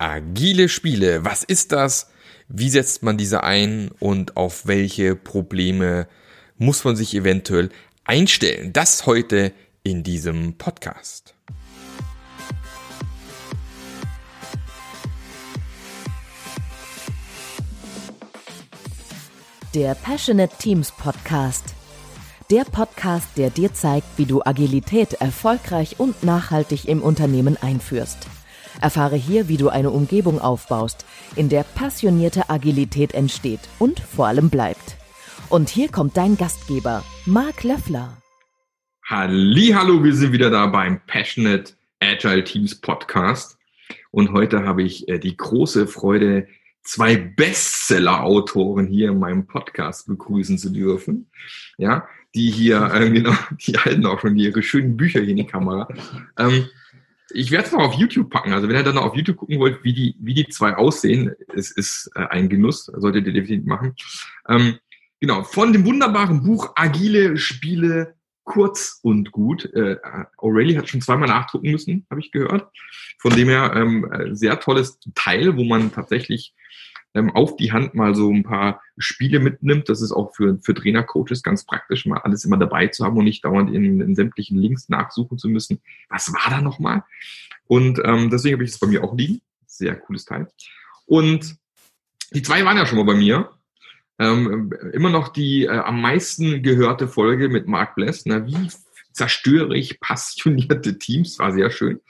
Agile Spiele, was ist das? Wie setzt man diese ein und auf welche Probleme muss man sich eventuell einstellen? Das heute in diesem Podcast. Der Passionate Teams Podcast. Der Podcast, der dir zeigt, wie du Agilität erfolgreich und nachhaltig im Unternehmen einführst. Erfahre hier, wie du eine Umgebung aufbaust, in der passionierte Agilität entsteht und vor allem bleibt. Und hier kommt dein Gastgeber, Marc Löffler. Hallo, wir sind wieder da beim Passionate Agile Teams Podcast. Und heute habe ich äh, die große Freude, zwei Bestseller-Autoren hier in meinem Podcast begrüßen zu dürfen. Ja, die hier, äh, genau, die halten auch schon ihre schönen Bücher hier in die Kamera. Ähm, ich werde es noch auf YouTube packen. Also wenn ihr dann noch auf YouTube gucken wollt, wie die, wie die zwei aussehen, es ist äh, ein Genuss, solltet ihr definitiv machen. Ähm, genau, von dem wunderbaren Buch Agile Spiele kurz und gut. Äh, O'Reilly hat schon zweimal nachdrucken müssen, habe ich gehört. Von dem her ähm, äh, sehr tolles Teil, wo man tatsächlich ähm, auf die Hand mal so ein paar Spiele mitnimmt. Das ist auch für, für Trainercoaches ganz praktisch, mal alles immer dabei zu haben und nicht dauernd in, in sämtlichen Links nachsuchen zu müssen. Was war da nochmal? Und ähm, deswegen habe ich es bei mir auch liegen. Sehr cooles Teil. Und die zwei waren ja schon mal bei mir. Ähm, immer noch die äh, am meisten gehörte Folge mit Mark Bless. Na, wie zerstöre ich passionierte Teams? War sehr schön.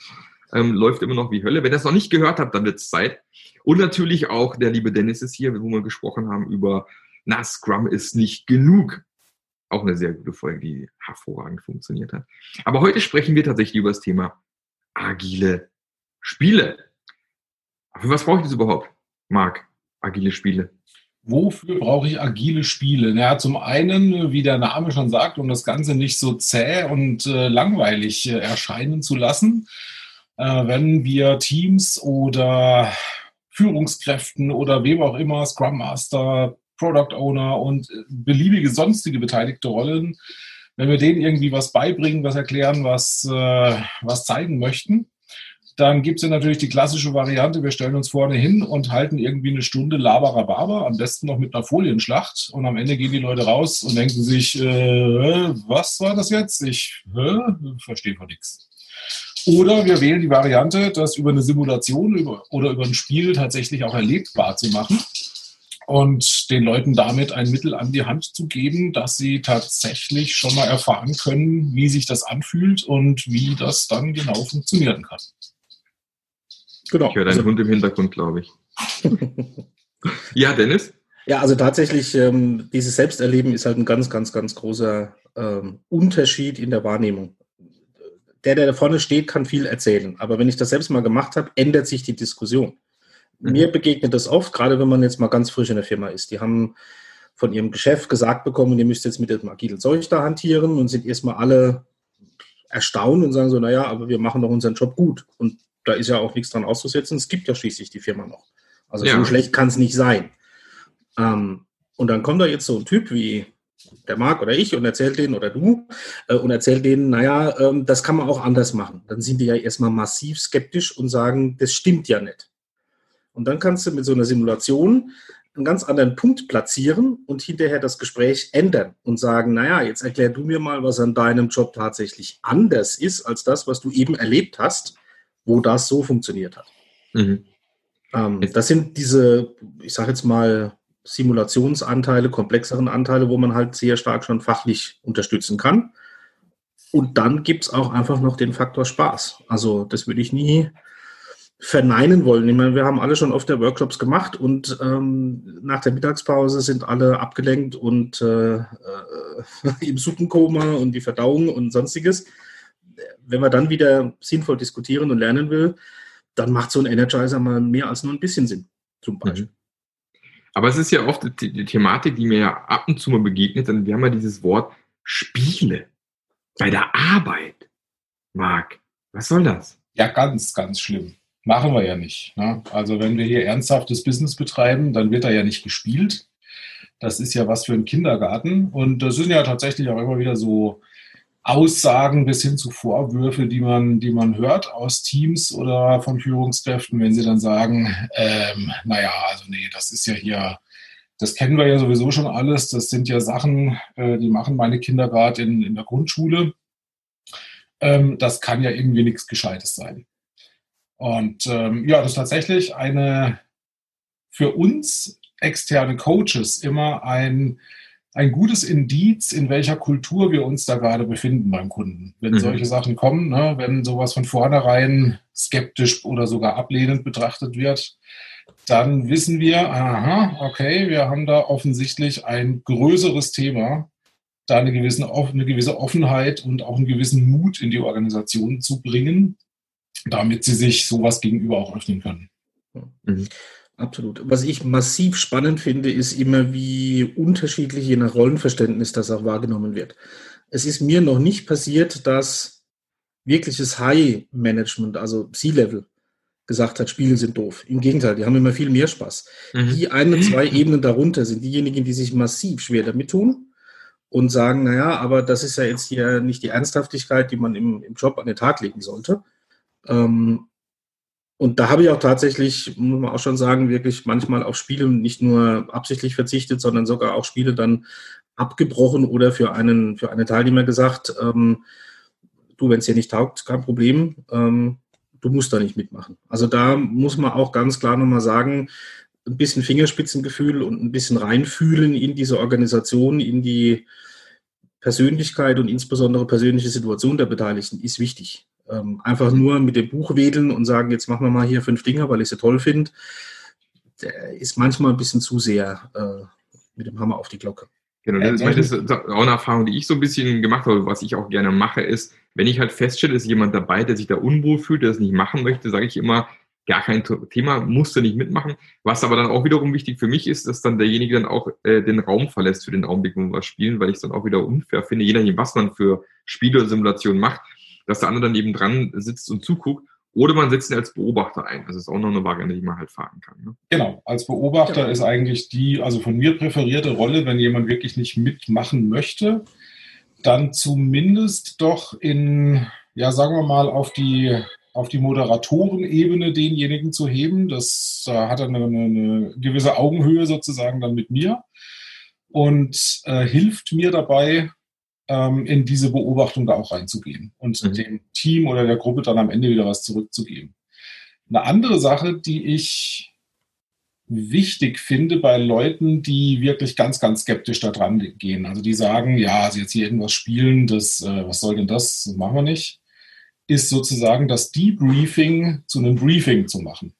Ähm, läuft immer noch wie Hölle. Wenn ihr es noch nicht gehört habt, dann wird es Zeit. Und natürlich auch der liebe Dennis ist hier, wo wir gesprochen haben über, na, Scrum ist nicht genug. Auch eine sehr gute Folge, die hervorragend funktioniert hat. Aber heute sprechen wir tatsächlich über das Thema agile Spiele. Für was brauche ich das überhaupt, Marc? Agile Spiele. Wofür brauche ich agile Spiele? Ja, zum einen, wie der Name schon sagt, um das Ganze nicht so zäh und äh, langweilig äh, erscheinen zu lassen. Äh, wenn wir Teams oder Führungskräften oder wem auch immer, Scrum Master, Product Owner und beliebige sonstige beteiligte Rollen, wenn wir denen irgendwie was beibringen, was erklären, was, äh, was zeigen möchten, dann gibt es ja natürlich die klassische Variante, wir stellen uns vorne hin und halten irgendwie eine Stunde Laberababa, am besten noch mit einer Folienschlacht und am Ende gehen die Leute raus und denken sich, äh, was war das jetzt? Ich äh, verstehe von nichts. Oder wir wählen die Variante, das über eine Simulation über, oder über ein Spiel tatsächlich auch erlebbar zu machen und den Leuten damit ein Mittel an die Hand zu geben, dass sie tatsächlich schon mal erfahren können, wie sich das anfühlt und wie das dann genau funktionieren kann. Genau. Ich höre deinen also, Hund im Hintergrund, glaube ich. ja, Dennis? Ja, also tatsächlich, ähm, dieses Selbsterleben ist halt ein ganz, ganz, ganz großer ähm, Unterschied in der Wahrnehmung der, der da vorne steht, kann viel erzählen. Aber wenn ich das selbst mal gemacht habe, ändert sich die Diskussion. Mhm. Mir begegnet das oft, gerade wenn man jetzt mal ganz frisch in der Firma ist. Die haben von ihrem Geschäft gesagt bekommen, ihr müsst jetzt mit dem agilen Zeug da hantieren und sind erstmal alle erstaunt und sagen so, naja, aber wir machen doch unseren Job gut. Und da ist ja auch nichts dran auszusetzen. Es gibt ja schließlich die Firma noch. Also ja. so schlecht kann es nicht sein. Ähm, und dann kommt da jetzt so ein Typ wie der Marc oder ich und erzählt denen oder du äh, und erzählt denen, naja, ähm, das kann man auch anders machen. Dann sind die ja erstmal massiv skeptisch und sagen, das stimmt ja nicht. Und dann kannst du mit so einer Simulation einen ganz anderen Punkt platzieren und hinterher das Gespräch ändern und sagen, naja, jetzt erklär du mir mal, was an deinem Job tatsächlich anders ist als das, was du eben erlebt hast, wo das so funktioniert hat. Mhm. Ähm, das sind diese, ich sage jetzt mal, Simulationsanteile, komplexeren Anteile, wo man halt sehr stark schon fachlich unterstützen kann. Und dann gibt es auch einfach noch den Faktor Spaß. Also das würde ich nie verneinen wollen. Ich meine, wir haben alle schon oft der Workshops gemacht und ähm, nach der Mittagspause sind alle abgelenkt und äh, äh, im Suppenkoma und die Verdauung und sonstiges. Wenn man dann wieder sinnvoll diskutieren und lernen will, dann macht so ein Energizer mal mehr als nur ein bisschen Sinn, zum Beispiel. Mhm. Aber es ist ja oft die, die, Thematik, die mir ja ab und zu mal begegnet, denn wir haben ja dieses Wort Spiele bei der Arbeit. Marc, was soll das? Ja, ganz, ganz schlimm. Machen wir ja nicht. Ne? Also wenn wir hier ernsthaftes Business betreiben, dann wird da ja nicht gespielt. Das ist ja was für einen Kindergarten. Und das sind ja tatsächlich auch immer wieder so Aussagen bis hin zu Vorwürfe, die man, die man hört aus Teams oder von Führungskräften, wenn sie dann sagen, ähm, naja, also nee, das ist ja hier, das kennen wir ja sowieso schon alles, das sind ja Sachen, äh, die machen meine Kinder gerade in, in der Grundschule. Ähm, das kann ja irgendwie nichts Gescheites sein. Und ähm, ja, das ist tatsächlich eine für uns externe Coaches immer ein ein gutes Indiz, in welcher Kultur wir uns da gerade befinden beim Kunden. Wenn mhm. solche Sachen kommen, ne, wenn sowas von vornherein skeptisch oder sogar ablehnend betrachtet wird, dann wissen wir, aha, okay, wir haben da offensichtlich ein größeres Thema, da eine gewisse, eine gewisse Offenheit und auch einen gewissen Mut in die Organisation zu bringen, damit sie sich sowas gegenüber auch öffnen können. Mhm. Absolut. Was ich massiv spannend finde, ist immer, wie unterschiedlich je nach Rollenverständnis das auch wahrgenommen wird. Es ist mir noch nicht passiert, dass wirkliches High-Management, also C-Level, gesagt hat, Spiele sind doof. Im Gegenteil, die haben immer viel mehr Spaß. Mhm. Die eine, zwei Ebenen darunter sind diejenigen, die sich massiv schwer damit tun und sagen, naja, aber das ist ja jetzt hier nicht die Ernsthaftigkeit, die man im, im Job an den Tag legen sollte. Ähm, und da habe ich auch tatsächlich, muss man auch schon sagen, wirklich manchmal auf Spiele nicht nur absichtlich verzichtet, sondern sogar auch Spiele dann abgebrochen oder für einen, für einen Teilnehmer gesagt, ähm, du, wenn es dir nicht taugt, kein Problem, ähm, du musst da nicht mitmachen. Also da muss man auch ganz klar nochmal sagen, ein bisschen Fingerspitzengefühl und ein bisschen reinfühlen in diese Organisation, in die Persönlichkeit und insbesondere persönliche Situation der Beteiligten ist wichtig. Ähm, einfach nur mit dem Buch wedeln und sagen, jetzt machen wir mal hier fünf Dinger, weil ich sie toll finde, ist manchmal ein bisschen zu sehr äh, mit dem Hammer auf die Glocke. Genau, das, ist, das ist auch eine Erfahrung, die ich so ein bisschen gemacht habe, was ich auch gerne mache, ist, wenn ich halt feststelle, ist jemand dabei, der sich da unwohl fühlt, der es nicht machen möchte, sage ich immer, gar kein Thema, musst du nicht mitmachen. Was aber dann auch wiederum wichtig für mich ist, dass dann derjenige dann auch äh, den Raum verlässt für den Augenblick, wo wir spielen, weil ich es dann auch wieder unfair finde, je nachdem, was man für Spiele oder Simulationen macht, dass der andere dann eben dran sitzt und zuguckt. Oder man setzt ihn als Beobachter ein. Das ist auch noch eine Variante, die man halt fahren kann. Ne? Genau, als Beobachter genau. ist eigentlich die, also von mir präferierte Rolle, wenn jemand wirklich nicht mitmachen möchte, dann zumindest doch in, ja, sagen wir mal, auf die, auf die Moderatorenebene denjenigen zu heben. Das da hat er eine, eine gewisse Augenhöhe sozusagen dann mit mir und äh, hilft mir dabei, in diese Beobachtung da auch reinzugehen und mhm. dem Team oder der Gruppe dann am Ende wieder was zurückzugeben. Eine andere Sache, die ich wichtig finde bei Leuten, die wirklich ganz, ganz skeptisch da dran gehen. Also die sagen, ja, also jetzt hier irgendwas spielen, das, äh, was soll denn das? Das machen wir nicht. Ist sozusagen das Debriefing zu einem Briefing zu machen.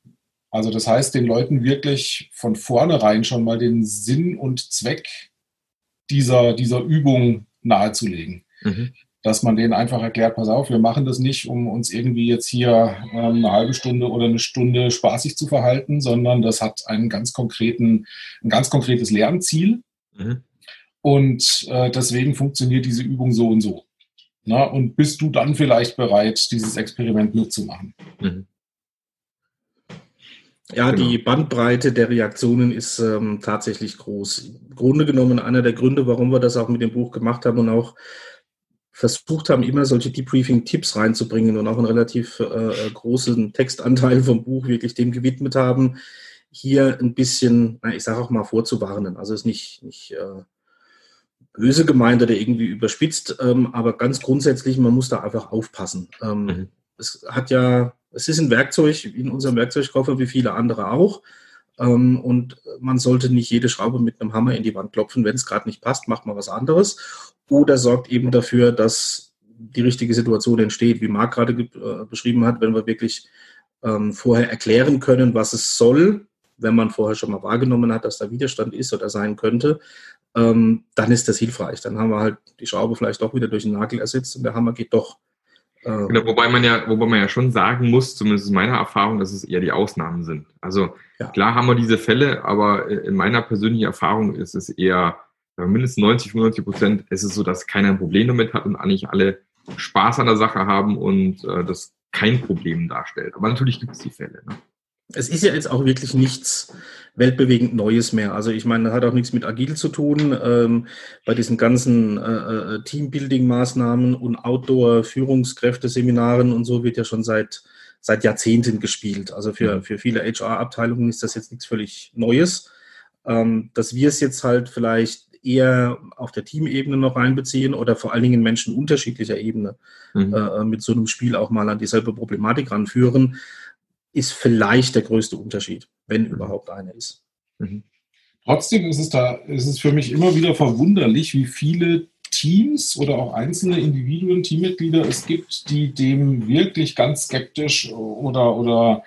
Also das heißt, den Leuten wirklich von vornherein schon mal den Sinn und Zweck dieser, dieser Übung nahezulegen. Mhm. Dass man denen einfach erklärt, pass auf, wir machen das nicht, um uns irgendwie jetzt hier ähm, eine halbe Stunde oder eine Stunde spaßig zu verhalten, sondern das hat einen ganz konkreten, ein ganz konkretes Lernziel. Mhm. Und äh, deswegen funktioniert diese Übung so und so. Na, und bist du dann vielleicht bereit, dieses Experiment mitzumachen? Mhm. Ja, genau. die Bandbreite der Reaktionen ist ähm, tatsächlich groß. Im Grunde genommen einer der Gründe, warum wir das auch mit dem Buch gemacht haben und auch versucht haben, immer solche Debriefing-Tipps reinzubringen und auch einen relativ äh, äh großen Textanteil vom Buch wirklich dem gewidmet haben, hier ein bisschen, na, ich sage auch mal, vorzuwarnen. Also es ist nicht, nicht äh, böse gemeint oder irgendwie überspitzt, ähm, aber ganz grundsätzlich, man muss da einfach aufpassen. Ähm, mhm. Es hat ja es ist ein Werkzeug in unserem Werkzeugkoffer wie viele andere auch. Ähm, und man sollte nicht jede Schraube mit einem Hammer in die Wand klopfen. Wenn es gerade nicht passt, macht man was anderes. Oder sorgt eben dafür, dass die richtige Situation entsteht, wie Marc gerade äh, beschrieben hat, wenn wir wirklich ähm, vorher erklären können, was es soll, wenn man vorher schon mal wahrgenommen hat, dass da Widerstand ist oder sein könnte, ähm, dann ist das hilfreich. Dann haben wir halt die Schraube vielleicht doch wieder durch den Nagel ersetzt und der Hammer geht doch ähm. Genau, wobei man ja, wobei man ja schon sagen muss, zumindest in meiner Erfahrung, dass es eher die Ausnahmen sind. Also ja. klar haben wir diese Fälle, aber in meiner persönlichen Erfahrung ist es eher mindestens 90, 95 Prozent ist es so, dass keiner ein Problem damit hat und eigentlich alle Spaß an der Sache haben und äh, das kein Problem darstellt. Aber natürlich gibt es die Fälle. Ne? Es ist ja jetzt auch wirklich nichts weltbewegend Neues mehr. Also ich meine, das hat auch nichts mit Agil zu tun. Ähm, bei diesen ganzen äh, äh, Teambuilding-Maßnahmen und Outdoor-Führungskräfteseminaren und so wird ja schon seit, seit Jahrzehnten gespielt. Also für, mhm. für viele HR-Abteilungen ist das jetzt nichts völlig Neues. Ähm, dass wir es jetzt halt vielleicht eher auf der Teamebene noch reinbeziehen oder vor allen Dingen Menschen unterschiedlicher Ebene mhm. äh, mit so einem Spiel auch mal an dieselbe Problematik ranführen, ist vielleicht der größte Unterschied, wenn mhm. überhaupt einer ist. Mhm. Trotzdem ist es da, ist es für mich immer wieder verwunderlich, wie viele Teams oder auch einzelne Individuen, Teammitglieder es gibt, die dem wirklich ganz skeptisch oder, oder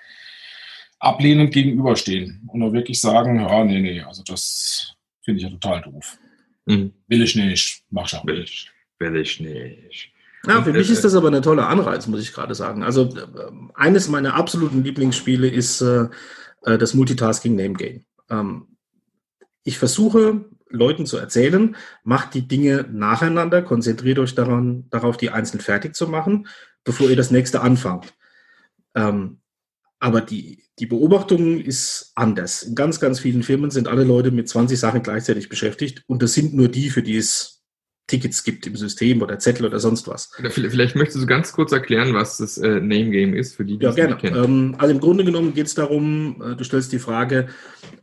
ablehnend gegenüberstehen und da wirklich sagen, ja, nee, nee, also das finde ich ja total doof. Mhm. Will ich nicht, mach schon. Will ich, will ich nicht. Ja, für mich ist das aber eine tolle Anreiz, muss ich gerade sagen. Also äh, eines meiner absoluten Lieblingsspiele ist äh, äh, das Multitasking Name Game. Ähm, ich versuche Leuten zu erzählen, macht die Dinge nacheinander, konzentriert euch daran, darauf, die einzeln fertig zu machen, bevor ihr das nächste anfangt. Ähm, aber die, die Beobachtung ist anders. In ganz, ganz vielen Firmen sind alle Leute mit 20 Sachen gleichzeitig beschäftigt und das sind nur die, für die es Tickets gibt im System oder Zettel oder sonst was. Vielleicht möchtest du ganz kurz erklären, was das äh, Name Game ist, für die, die ja, gerne. Ähm, also im Grunde genommen geht es darum, äh, du stellst die Frage,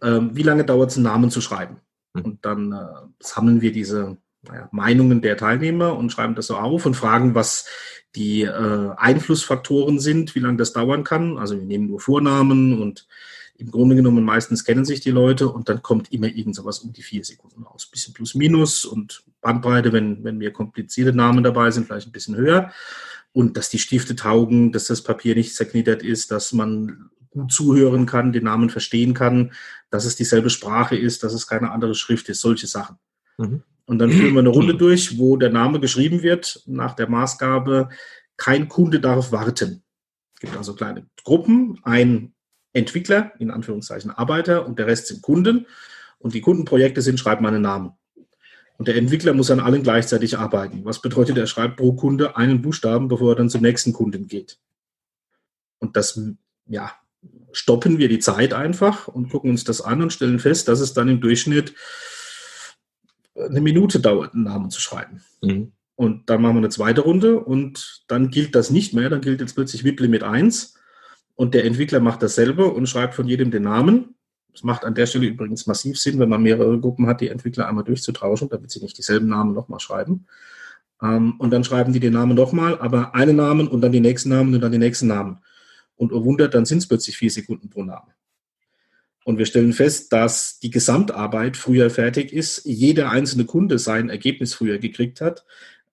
äh, wie lange dauert es, einen Namen zu schreiben? Hm. Und dann äh, sammeln wir diese naja, Meinungen der Teilnehmer und schreiben das so auf und fragen, was die äh, Einflussfaktoren sind, wie lange das dauern kann. Also wir nehmen nur Vornamen und im Grunde genommen meistens kennen sich die Leute und dann kommt immer irgend sowas um die vier Sekunden raus. Bisschen plus minus und Bandbreite, wenn, wenn mir komplizierte Namen dabei sind, vielleicht ein bisschen höher. Und dass die Stifte taugen, dass das Papier nicht zerknittert ist, dass man gut zuhören kann, den Namen verstehen kann, dass es dieselbe Sprache ist, dass es keine andere Schrift ist, solche Sachen. Mhm. Und dann führen wir eine Runde durch, wo der Name geschrieben wird nach der Maßgabe, kein Kunde darf warten. Es gibt also kleine Gruppen, ein Entwickler, in Anführungszeichen Arbeiter und der Rest sind Kunden. Und die Kundenprojekte sind, schreibt meinen Namen. Und der Entwickler muss an allen gleichzeitig arbeiten. Was bedeutet, er schreibt pro Kunde einen Buchstaben, bevor er dann zum nächsten Kunden geht. Und das, ja, stoppen wir die Zeit einfach und gucken uns das an und stellen fest, dass es dann im Durchschnitt eine Minute dauert, einen Namen zu schreiben. Mhm. Und dann machen wir eine zweite Runde und dann gilt das nicht mehr, dann gilt jetzt plötzlich WIP Limit 1 und der Entwickler macht dasselbe und schreibt von jedem den Namen. Es macht an der Stelle übrigens massiv Sinn, wenn man mehrere Gruppen hat, die Entwickler einmal durchzutauschen, damit sie nicht dieselben Namen nochmal schreiben. Ähm, und dann schreiben die den Namen nochmal, aber einen Namen und dann die nächsten Namen und dann die nächsten Namen. Und oh Wunder, dann sind es plötzlich vier Sekunden pro Namen. Und wir stellen fest, dass die Gesamtarbeit früher fertig ist, jeder einzelne Kunde sein Ergebnis früher gekriegt hat,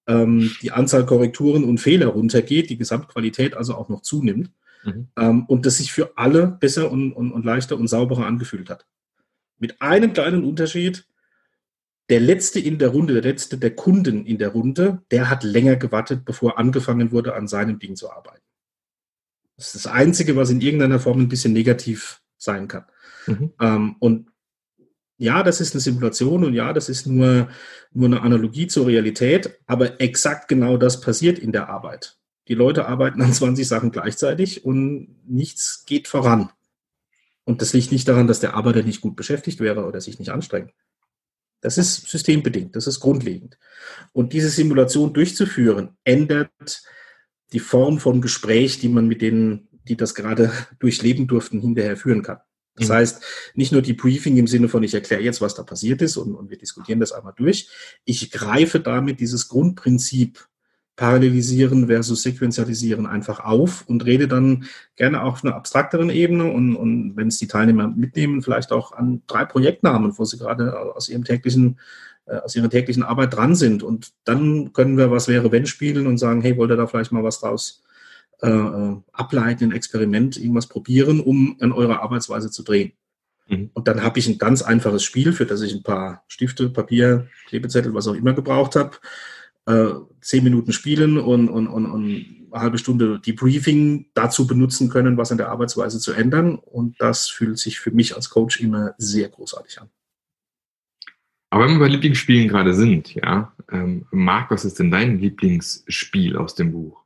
ähm, die Anzahl Korrekturen und Fehler runtergeht, die Gesamtqualität also auch noch zunimmt mhm. ähm, und das sich für alle besser und, und, und leichter und sauberer angefühlt hat. Mit einem kleinen Unterschied, der letzte in der Runde, der letzte der Kunden in der Runde, der hat länger gewartet, bevor angefangen wurde, an seinem Ding zu arbeiten. Das ist das Einzige, was in irgendeiner Form ein bisschen negativ sein kann. Mhm. Ähm, und ja, das ist eine Simulation und ja, das ist nur, nur eine Analogie zur Realität, aber exakt genau das passiert in der Arbeit. Die Leute arbeiten an 20 Sachen gleichzeitig und nichts geht voran. Und das liegt nicht daran, dass der Arbeiter nicht gut beschäftigt wäre oder sich nicht anstrengt. Das ist systembedingt, das ist grundlegend. Und diese Simulation durchzuführen, ändert die Form von Gespräch, die man mit denen, die das gerade durchleben durften, hinterher führen kann. Das mhm. heißt, nicht nur die Briefing im Sinne von, ich erkläre jetzt, was da passiert ist und, und wir diskutieren das einmal durch. Ich greife damit dieses Grundprinzip Parallelisieren versus Sequenzialisieren einfach auf und rede dann gerne auch auf einer abstrakteren Ebene und, und wenn es die Teilnehmer mitnehmen, vielleicht auch an drei Projektnamen, wo sie gerade aus ihrem täglichen äh, aus ihrer täglichen Arbeit dran sind. Und dann können wir was wäre wenn spielen und sagen, hey, wollt ihr da vielleicht mal was draus äh, äh ableiten, ein Experiment, irgendwas probieren, um an eurer Arbeitsweise zu drehen. Mhm. Und dann habe ich ein ganz einfaches Spiel, für das ich ein paar Stifte, Papier, Klebezettel, was auch immer gebraucht habe äh, zehn Minuten spielen und, und, und, und eine halbe Stunde Debriefing dazu benutzen können, was an der Arbeitsweise zu ändern. Und das fühlt sich für mich als Coach immer sehr großartig an. Aber wenn wir bei Lieblingsspielen gerade sind, ja, ähm, Marc, was ist denn dein Lieblingsspiel aus dem Buch?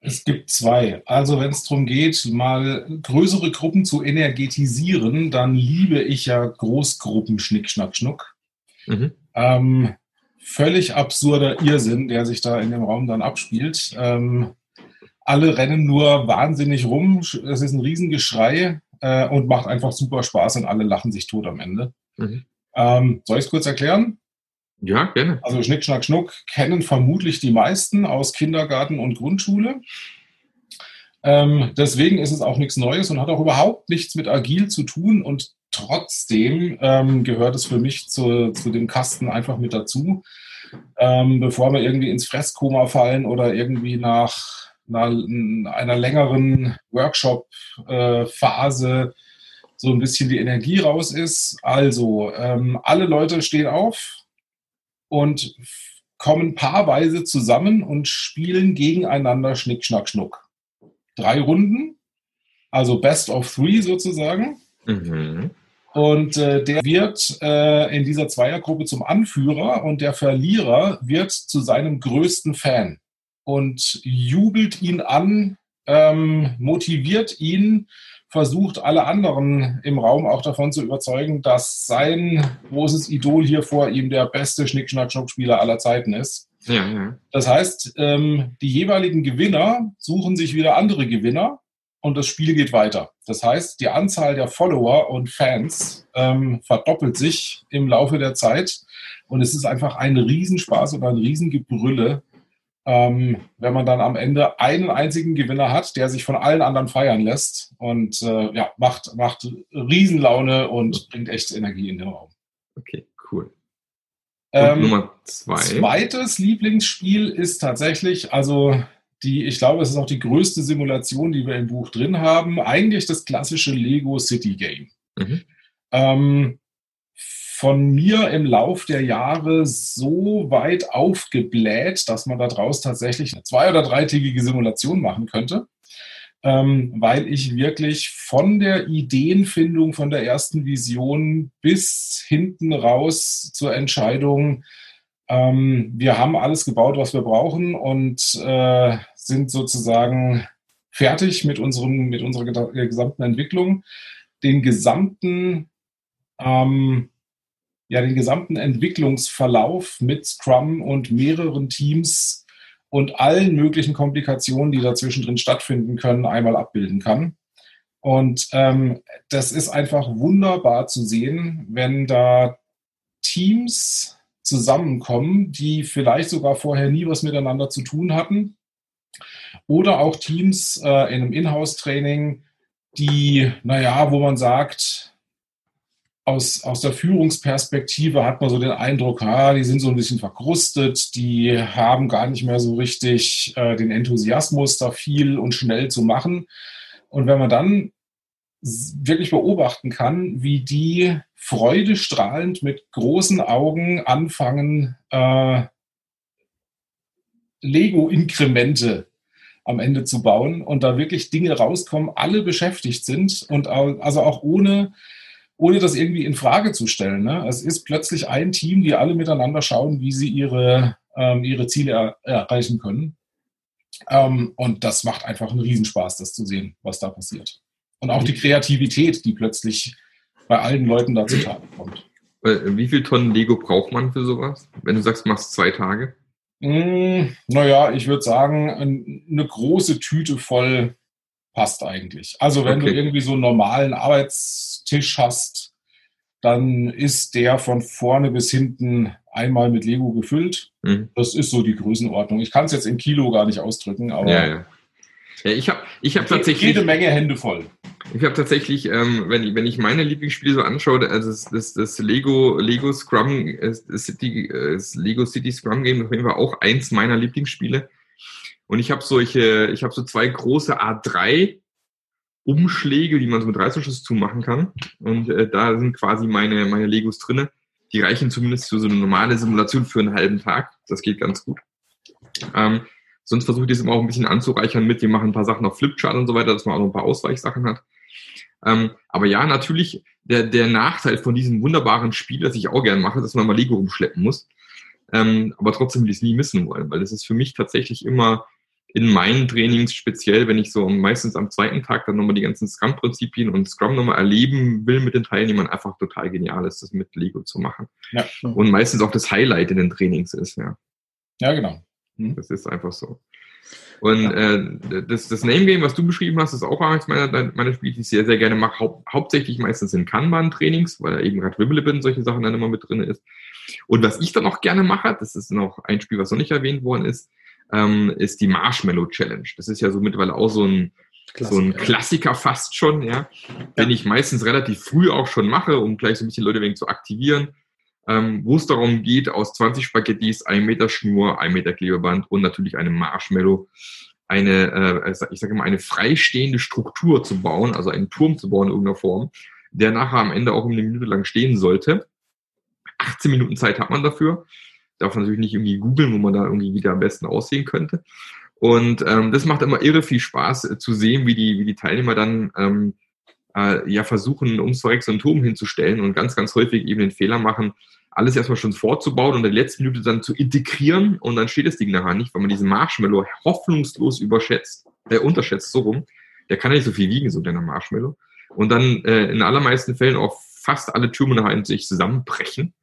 Es gibt zwei. Also wenn es darum geht, mal größere Gruppen zu energetisieren, dann liebe ich ja Großgruppen Schnick, Schnack, Schnuck. Mhm. Ähm, völlig absurder Irrsinn, der sich da in dem Raum dann abspielt. Ähm, alle rennen nur wahnsinnig rum. Es ist ein Riesengeschrei äh, und macht einfach super Spaß und alle lachen sich tot am Ende. Mhm. Ähm, soll ich es kurz erklären? Ja, gerne. Also Schnick, Schnack, Schnuck kennen vermutlich die meisten aus Kindergarten und Grundschule. Ähm, deswegen ist es auch nichts Neues und hat auch überhaupt nichts mit Agil zu tun. Und trotzdem ähm, gehört es für mich zu, zu dem Kasten einfach mit dazu. Ähm, bevor wir irgendwie ins Fresskoma fallen oder irgendwie nach einer, einer längeren Workshop-Phase äh, so ein bisschen die Energie raus ist. Also, ähm, alle Leute stehen auf und kommen paarweise zusammen und spielen gegeneinander Schnick, Schnack, Schnuck. Drei Runden, also Best of Three sozusagen. Mhm. Und äh, der wird äh, in dieser Zweiergruppe zum Anführer und der Verlierer wird zu seinem größten Fan und jubelt ihn an, ähm, motiviert ihn, versucht alle anderen im Raum auch davon zu überzeugen, dass sein großes Idol hier vor ihm der beste Schnick-Schnack-Schnuck-Spieler aller Zeiten ist. Ja, ja. Das heißt, ähm, die jeweiligen Gewinner suchen sich wieder andere Gewinner und das Spiel geht weiter. Das heißt, die Anzahl der Follower und Fans ähm, verdoppelt sich im Laufe der Zeit und es ist einfach ein Riesenspaß und ein Riesengebrülle, ähm, wenn man dann am Ende einen einzigen Gewinner hat, der sich von allen anderen feiern lässt und äh, ja, macht, macht Riesenlaune und bringt echt Energie in den Raum. Okay, cool. Ähm, Nummer zwei. Zweites Lieblingsspiel ist tatsächlich, also die, ich glaube, es ist auch die größte Simulation, die wir im Buch drin haben, eigentlich das klassische Lego City Game. Mhm. Ähm, von mir im Lauf der Jahre so weit aufgebläht, dass man daraus tatsächlich eine zwei- oder dreitägige Simulation machen könnte, ähm, weil ich wirklich von der Ideenfindung, von der ersten Vision bis hinten raus zur Entscheidung, ähm, wir haben alles gebaut, was wir brauchen und äh, sind sozusagen fertig mit, unserem, mit unserer gesamten Entwicklung. Den gesamten ähm, ja den gesamten Entwicklungsverlauf mit Scrum und mehreren Teams und allen möglichen Komplikationen, die dazwischen drin stattfinden können, einmal abbilden kann. Und ähm, das ist einfach wunderbar zu sehen, wenn da Teams zusammenkommen, die vielleicht sogar vorher nie was miteinander zu tun hatten. Oder auch Teams äh, in einem Inhouse-Training, die, naja, wo man sagt, aus, aus der Führungsperspektive hat man so den Eindruck, ah, die sind so ein bisschen verkrustet, die haben gar nicht mehr so richtig äh, den Enthusiasmus, da viel und schnell zu machen. Und wenn man dann wirklich beobachten kann, wie die freudestrahlend mit großen Augen anfangen, äh, Lego-Inkremente am Ende zu bauen und da wirklich Dinge rauskommen, alle beschäftigt sind und also auch ohne ohne das irgendwie in Frage zu stellen. Ne? Es ist plötzlich ein Team, die alle miteinander schauen, wie sie ihre, ähm, ihre Ziele er erreichen können. Ähm, und das macht einfach einen Riesenspaß, das zu sehen, was da passiert. Und auch die Kreativität, die plötzlich bei allen Leuten da zutage kommt. Wie viel Tonnen Lego braucht man für sowas? Wenn du sagst, machst zwei Tage? Mm, naja, ich würde sagen, eine große Tüte voll passt eigentlich. Also wenn okay. du irgendwie so einen normalen Arbeitstisch hast, dann ist der von vorne bis hinten einmal mit Lego gefüllt. Mhm. Das ist so die Größenordnung. Ich kann es jetzt in Kilo gar nicht ausdrücken, aber ja, ja. Ja ich habe ich hab tatsächlich jede Menge Hände voll. Ich habe tatsächlich, ähm, wenn, ich, wenn ich meine Lieblingsspiele so anschaue, also das, das, das Lego Lego Scrum, das City, das Lego City Scrum Game auf jeden Fall auch eins meiner Lieblingsspiele. Und ich habe solche, ich habe so zwei große A3 Umschläge, die man so mit Reißverschluss zumachen kann. Und äh, da sind quasi meine, meine Legos drinne. Die reichen zumindest für so eine normale Simulation für einen halben Tag. Das geht ganz gut. Ähm, sonst versuche ich das immer auch ein bisschen anzureichern mit. Wir machen ein paar Sachen auf Flipchart und so weiter, dass man auch noch ein paar Ausweichsachen hat. Ähm, aber ja, natürlich, der, der Nachteil von diesem wunderbaren Spiel, das ich auch gern mache, dass man mal Lego rumschleppen muss. Ähm, aber trotzdem will ich es nie missen wollen, weil das ist für mich tatsächlich immer in meinen Trainings speziell, wenn ich so meistens am zweiten Tag dann nochmal die ganzen Scrum-Prinzipien und Scrum nochmal erleben will mit den Teilnehmern, einfach total genial ist, das mit Lego zu machen. Ja. Und meistens auch das Highlight in den Trainings ist, ja. Ja, genau. Hm. Das ist einfach so. Und ja. äh, das, das Name Game, was du beschrieben hast, ist auch eines meiner, meiner Spiele, die ich sehr, sehr gerne mache. Haupt, hauptsächlich meistens in Kanban-Trainings, weil da eben gerade Wibblebill und solche Sachen dann immer mit drin ist. Und was ich dann auch gerne mache, das ist noch ein Spiel, was noch nicht erwähnt worden ist, ähm, ist die Marshmallow Challenge. Das ist ja so mittlerweile auch so ein, Klassiker. so ein Klassiker fast schon, ja, den ich meistens relativ früh auch schon mache, um gleich so ein bisschen Leute wegen zu aktivieren, ähm, wo es darum geht, aus 20 Spaghettis, 1 Meter Schnur, 1 Meter Klebeband und natürlich einem Marshmallow eine, äh, ich sage mal, eine freistehende Struktur zu bauen, also einen Turm zu bauen in irgendeiner Form, der nachher am Ende auch eine Minute lang stehen sollte. 18 Minuten Zeit hat man dafür darf natürlich nicht irgendwie googeln, wo man da irgendwie wieder am besten aussehen könnte. Und ähm, das macht immer irre viel Spaß äh, zu sehen, wie die, wie die Teilnehmer dann ähm, äh, ja versuchen, ums Verreck so einen Turm hinzustellen und ganz, ganz häufig eben den Fehler machen, alles erstmal schon vorzubauen und in der letzten Minute dann zu integrieren und dann steht das Ding nachher nicht, weil man diesen Marshmallow hoffnungslos überschätzt, äh, unterschätzt, so rum. Der kann ja nicht so viel wiegen, so der Marshmallow. Und dann äh, in allermeisten Fällen auch fast alle Türme nachher in sich zusammenbrechen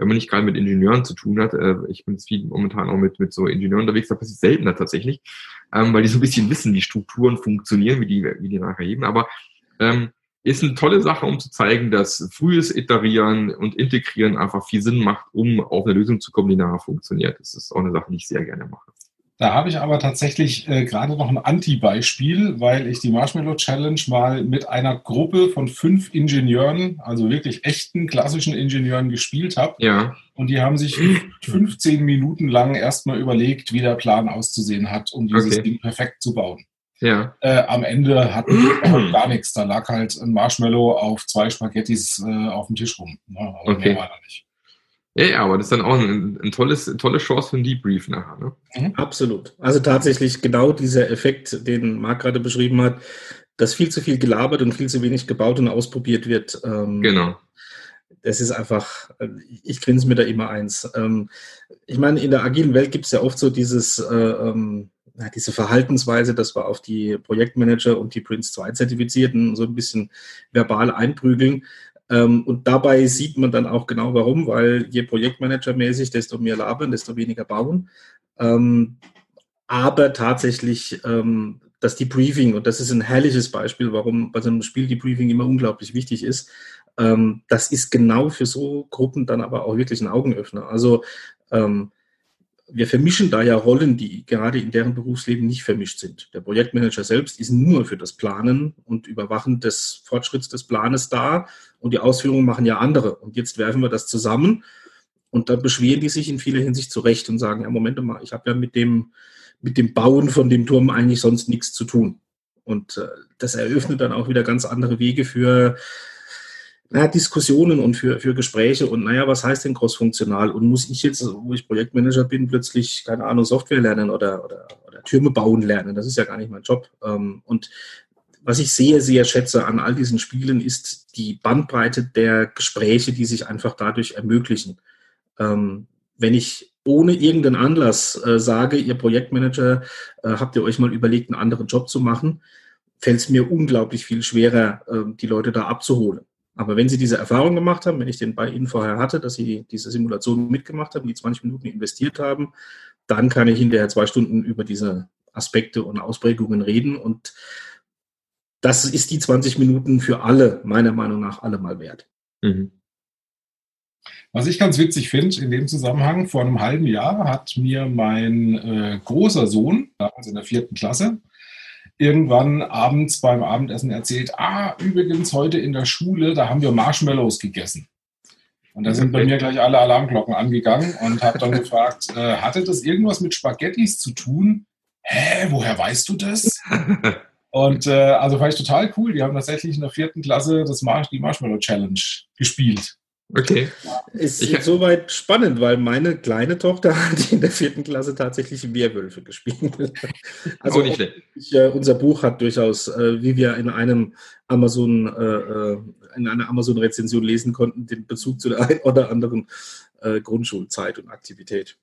wenn man nicht gerade mit Ingenieuren zu tun hat, äh, ich bin jetzt viel momentan auch mit, mit so Ingenieuren unterwegs, da passiert seltener tatsächlich, ähm, weil die so ein bisschen wissen, wie Strukturen funktionieren, wie die, wie die nachher heben. Aber ähm, ist eine tolle Sache, um zu zeigen, dass frühes Iterieren und Integrieren einfach viel Sinn macht, um auf eine Lösung zu kommen, die nachher funktioniert. Das ist auch eine Sache, die ich sehr gerne mache. Da habe ich aber tatsächlich äh, gerade noch ein Anti-Beispiel, weil ich die Marshmallow Challenge mal mit einer Gruppe von fünf Ingenieuren, also wirklich echten klassischen Ingenieuren gespielt habe. Ja. Und die haben sich 15 Minuten lang erstmal überlegt, wie der Plan auszusehen hat, um dieses okay. Ding perfekt zu bauen. Ja. Äh, am Ende hatten wir gar nichts. Da lag halt ein Marshmallow auf zwei Spaghettis äh, auf dem Tisch rum. Ne? Aber okay. mehr war da nicht. Ja, ja, aber das ist dann auch ein, ein tolles, eine tolle Chance für ein Debrief nachher. Ne? Mhm. Absolut. Also tatsächlich genau dieser Effekt, den Marc gerade beschrieben hat, dass viel zu viel gelabert und viel zu wenig gebaut und ausprobiert wird. Ähm, genau. Das ist einfach, ich grinse mir da immer eins. Ähm, ich meine, in der agilen Welt gibt es ja oft so dieses, äh, ähm, diese Verhaltensweise, dass wir auf die Projektmanager und die Prince 2 Zertifizierten so ein bisschen verbal einprügeln. Ähm, und dabei sieht man dann auch genau warum, weil je Projektmanager-mäßig, desto mehr labern, desto weniger bauen. Ähm, aber tatsächlich ähm, das Debriefing, und das ist ein herrliches Beispiel, warum bei so einem Spiel Debriefing immer unglaublich wichtig ist, ähm, das ist genau für so Gruppen dann aber auch wirklich ein Augenöffner. Also ähm, wir vermischen da ja Rollen, die gerade in deren Berufsleben nicht vermischt sind. Der Projektmanager selbst ist nur für das Planen und Überwachen des Fortschritts des Planes da und die Ausführungen machen ja andere. Und jetzt werfen wir das zusammen und dann beschweren die sich in vieler Hinsicht zurecht und sagen, ja, Moment mal, ich habe ja mit dem, mit dem Bauen von dem Turm eigentlich sonst nichts zu tun. Und äh, das eröffnet dann auch wieder ganz andere Wege für naja, Diskussionen und für, für Gespräche und naja, was heißt denn crossfunktional? Und muss ich jetzt, wo ich Projektmanager bin, plötzlich, keine Ahnung, Software lernen oder, oder, oder Türme bauen lernen? Das ist ja gar nicht mein Job. Ähm, und was ich sehr, sehr schätze an all diesen Spielen, ist die Bandbreite der Gespräche, die sich einfach dadurch ermöglichen. Ähm, wenn ich ohne irgendeinen Anlass äh, sage, ihr Projektmanager, äh, habt ihr euch mal überlegt, einen anderen Job zu machen, fällt es mir unglaublich viel schwerer, äh, die Leute da abzuholen. Aber wenn Sie diese Erfahrung gemacht haben, wenn ich den bei Ihnen vorher hatte, dass Sie diese Simulation mitgemacht haben, die 20 Minuten investiert haben, dann kann ich hinterher zwei Stunden über diese Aspekte und Ausprägungen reden. Und das ist die 20 Minuten für alle, meiner Meinung nach, alle mal wert. Mhm. Was ich ganz witzig finde in dem Zusammenhang, vor einem halben Jahr hat mir mein äh, großer Sohn, damals in der vierten Klasse, irgendwann abends beim Abendessen erzählt, ah, übrigens heute in der Schule, da haben wir Marshmallows gegessen. Und da sind bei mir gleich alle Alarmglocken angegangen und habe dann gefragt, äh, hatte das irgendwas mit Spaghettis zu tun? Hä, woher weißt du das? Und äh, also fand ich total cool. Die haben tatsächlich in der vierten Klasse das Marsh die Marshmallow Challenge gespielt. Okay. Ist ich, insoweit spannend, weil meine kleine Tochter hat in der vierten Klasse tatsächlich Werwölfe gespielt. Also nicht ich, äh, unser Buch hat durchaus, äh, wie wir in einem Amazon, äh, äh in einer Amazon-Rezension lesen konnten, den Bezug zu der einen oder anderen äh, Grundschulzeit und Aktivität.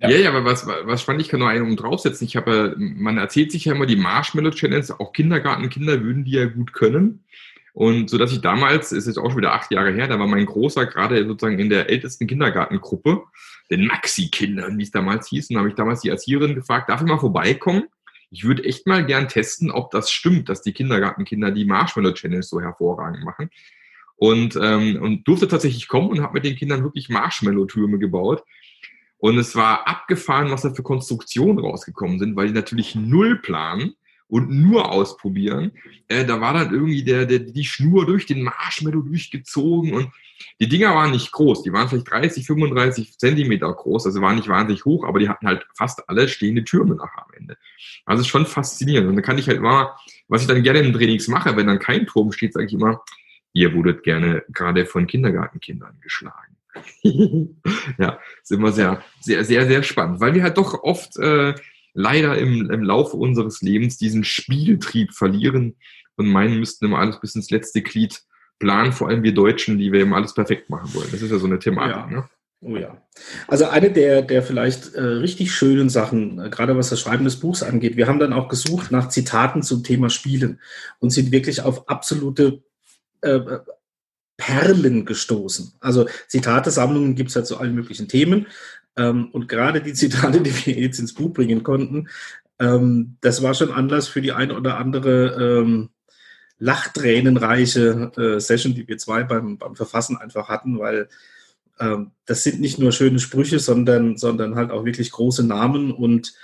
Ja, ja, ja aber was, was spannend, ich kann noch einen draufsetzen. Ich habe, man erzählt sich ja immer die Marshmallow Challenge, auch Kindergartenkinder würden die ja gut können. Und so dass ich damals, ist jetzt auch schon wieder acht Jahre her, da war mein Großer gerade sozusagen in der ältesten Kindergartengruppe, den Maxi-Kindern, wie es damals hieß. Und habe ich damals die Erzieherin gefragt, darf ich mal vorbeikommen? Ich würde echt mal gern testen, ob das stimmt, dass die Kindergartenkinder die Marshmallow Challenge so hervorragend machen. Und, ähm, und durfte tatsächlich kommen und habe mit den Kindern wirklich Marshmallow-Türme gebaut. Und es war abgefahren, was da für Konstruktionen rausgekommen sind, weil die natürlich null planen und nur ausprobieren. Äh, da war dann irgendwie der, der, die Schnur durch den Marshmallow durchgezogen und die Dinger waren nicht groß. Die waren vielleicht 30, 35 Zentimeter groß, also waren nicht wahnsinnig hoch, aber die hatten halt fast alle stehende Türme nachher am Ende. Also ist schon faszinierend. Und da kann ich halt mal, was ich dann gerne in den Trainings mache, wenn dann kein Turm steht, sage ich immer, ihr wurdet gerne gerade von Kindergartenkindern geschlagen. ja, ist immer sehr, sehr, sehr, sehr spannend, weil wir halt doch oft äh, leider im, im Laufe unseres Lebens diesen Spieltrieb verlieren und meinen, müssten immer alles bis ins letzte Glied planen, vor allem wir Deutschen, die wir immer alles perfekt machen wollen. Das ist ja so eine Thematik. Ja. Ne? Oh ja. Also eine der, der vielleicht äh, richtig schönen Sachen, äh, gerade was das Schreiben des Buchs angeht, wir haben dann auch gesucht nach Zitaten zum Thema Spielen und sind wirklich auf absolute äh, Perlen gestoßen. Also Zitatesammlungen gibt es halt zu allen möglichen Themen. Ähm, und gerade die Zitate, die wir jetzt ins Buch bringen konnten, ähm, das war schon Anlass für die ein oder andere ähm, lachtränenreiche äh, Session, die wir zwei beim, beim Verfassen einfach hatten, weil ähm, das sind nicht nur schöne Sprüche, sondern, sondern halt auch wirklich große Namen und,